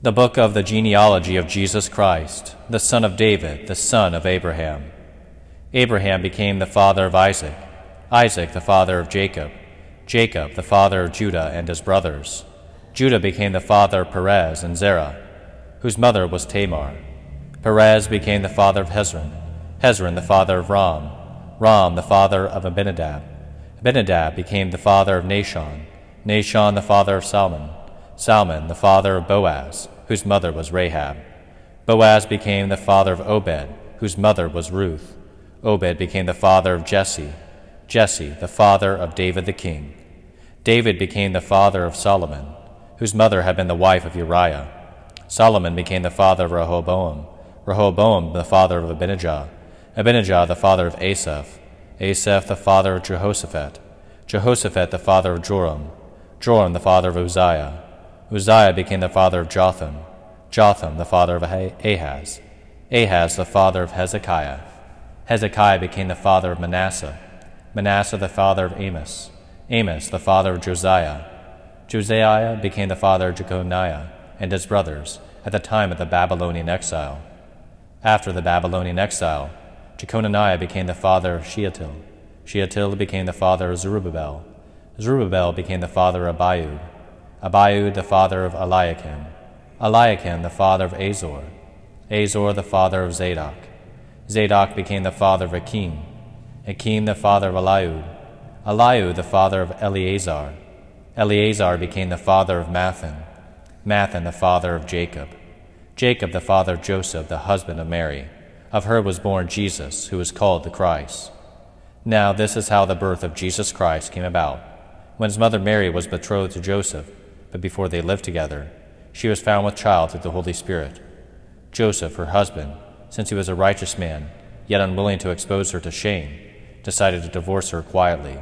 The book of the genealogy of Jesus Christ, the son of David, the son of Abraham. Abraham became the father of Isaac, Isaac the father of Jacob, Jacob the father of Judah and his brothers. Judah became the father of Perez and Zerah, whose mother was Tamar. Perez became the father of Hezron, Hezron the father of Ram, Ram the father of Amminadab. Amminadab became the father of Nahshon, Nahshon the father of Salmon, Salmon the father of Boaz, whose mother was Rahab. Boaz became the father of Obed, whose mother was Ruth. Obed became the father of Jesse, Jesse the father of David the king. David became the father of Solomon, whose mother had been the wife of Uriah. Solomon became the father of Rehoboam, Rehoboam the father of Abijah, Abijah the father of Asaph, Asaph the father of Jehoshaphat, Jehoshaphat the father of Joram, Joram the father of Uzziah, Uzziah became the father of Jotham, Jotham the father of Ahaz, Ahaz the father of Hezekiah, Hezekiah became the father of Manasseh, Manasseh the father of Amos, Amos the father of Josiah, Josiah became the father of Jeconiah and his brothers at the time of the Babylonian exile. After the Babylonian exile, Jeconiah became the father of Shealtiel. Shealtiel became the father of Zerubbabel. Zerubbabel became the father of Abiud. Abiud the father of Eliakim, Eliakim the father of Azor, Azor the father of Zadok. Zadok became the father of Achim, Achim the father of Eliud, Eliud the father of Eleazar. Eleazar became the father of Matthan, Matthan the father of Jacob, Jacob the father of Joseph, the husband of Mary. Of her was born Jesus, who is called the Christ. Now this is how the birth of Jesus Christ came about. When his mother Mary was betrothed to Joseph, but before they lived together, she was found with child through the Holy Spirit. Joseph, her husband, since he was a righteous man, yet unwilling to expose her to shame, decided to divorce her quietly.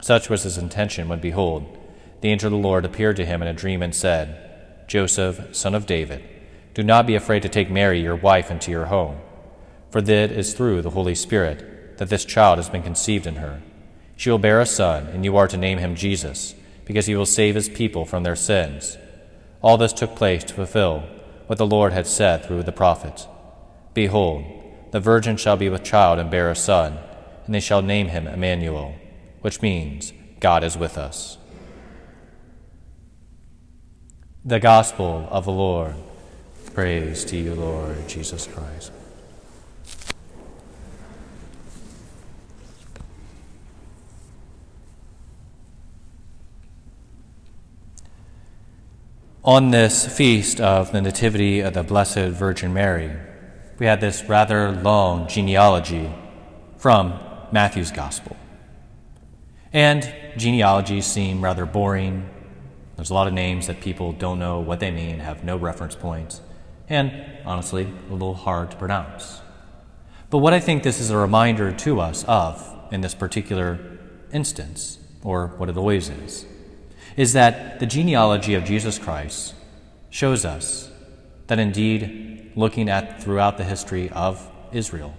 Such was his intention when, behold, the angel of the Lord appeared to him in a dream and said, Joseph, son of David, do not be afraid to take Mary, your wife, into your home, for it is through the Holy Spirit that this child has been conceived in her. She will bear a son, and you are to name him Jesus because he will save his people from their sins. All this took place to fulfill what the Lord had said through the prophet Behold, the virgin shall be with child and bear a son, and they shall name him Emmanuel, which means God is with us. The Gospel of the Lord. Praise to you, Lord Jesus Christ. On this feast of the Nativity of the Blessed Virgin Mary, we had this rather long genealogy from Matthew's Gospel. And genealogies seem rather boring. There's a lot of names that people don't know what they mean, have no reference points, and honestly, a little hard to pronounce. But what I think this is a reminder to us of in this particular instance, or what it always is, is that the genealogy of Jesus Christ shows us that indeed, looking at throughout the history of Israel,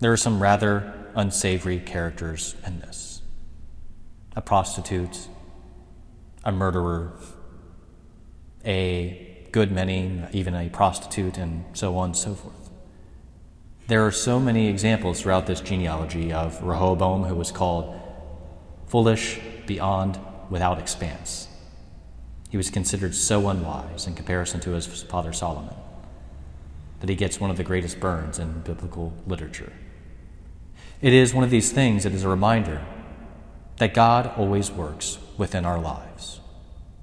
there are some rather unsavory characters in this a prostitute, a murderer, a good many, even a prostitute, and so on and so forth. There are so many examples throughout this genealogy of Rehoboam, who was called foolish beyond without expanse. He was considered so unwise in comparison to his father Solomon that he gets one of the greatest burns in biblical literature. It is one of these things that is a reminder that God always works within our lives.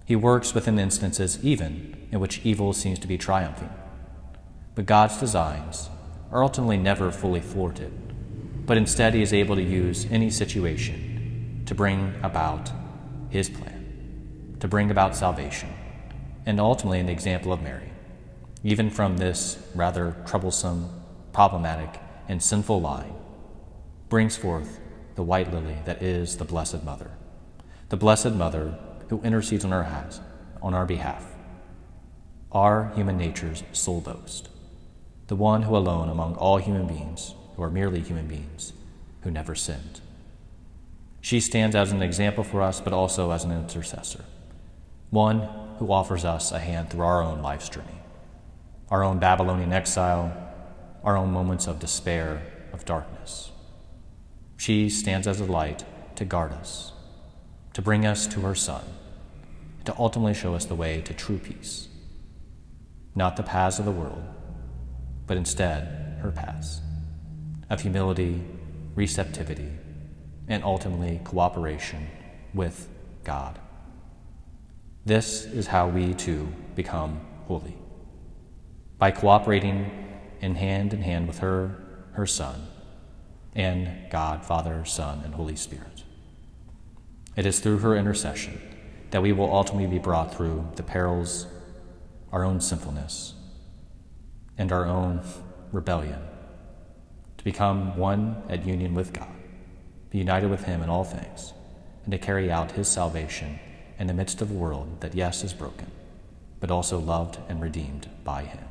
He works within instances even in which evil seems to be triumphing. But God's designs are ultimately never fully thwarted, but instead He is able to use any situation to bring about his plan to bring about salvation, and ultimately in the example of Mary, even from this rather troublesome, problematic, and sinful line, brings forth the white lily that is the Blessed Mother, the Blessed Mother who intercedes on our, has, on our behalf, our human nature's sole boast, the one who alone among all human beings, who are merely human beings, who never sinned. She stands as an example for us, but also as an intercessor, one who offers us a hand through our own life's journey, our own Babylonian exile, our own moments of despair, of darkness. She stands as a light to guard us, to bring us to her Son, to ultimately show us the way to true peace. Not the paths of the world, but instead her paths of humility, receptivity, and ultimately cooperation with God. This is how we too become holy by cooperating in hand in hand with her, her Son, and God, Father, Son, and Holy Spirit. It is through her intercession that we will ultimately be brought through the perils, our own sinfulness, and our own rebellion to become one at union with God, be united with Him in all things, and to carry out His salvation in the midst of a world that, yes, is broken, but also loved and redeemed by Him.